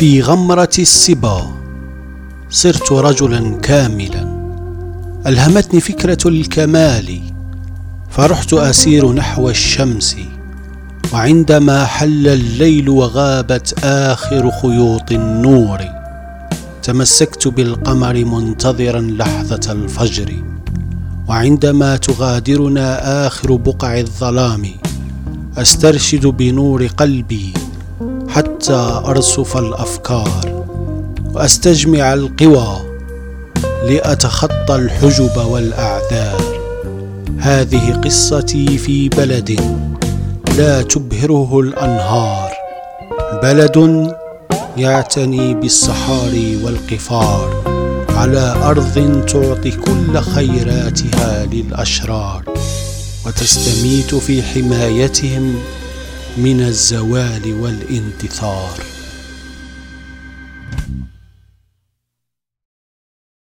في غمرة السبا. صرت رجلا كاملا. ألهمتني فكرة الكمال فرحت أسير نحو الشمس. وعندما حل الليل وغابت آخر خيوط النور تمسكت بالقمر منتظرا لحظة الفجر. وعندما تغادرنا آخر بقع الظلام أسترشد بنور قلبي حتى أرصف الأفكار وأستجمع القوى لأتخطى الحجب والأعذار. هذه قصتي في بلد لا تبهره الأنهار. بلد يعتني بالصحاري والقفار. على أرض تعطي كل خيراتها للأشرار. وتستميت في حمايتهم من الزوال والانتثار.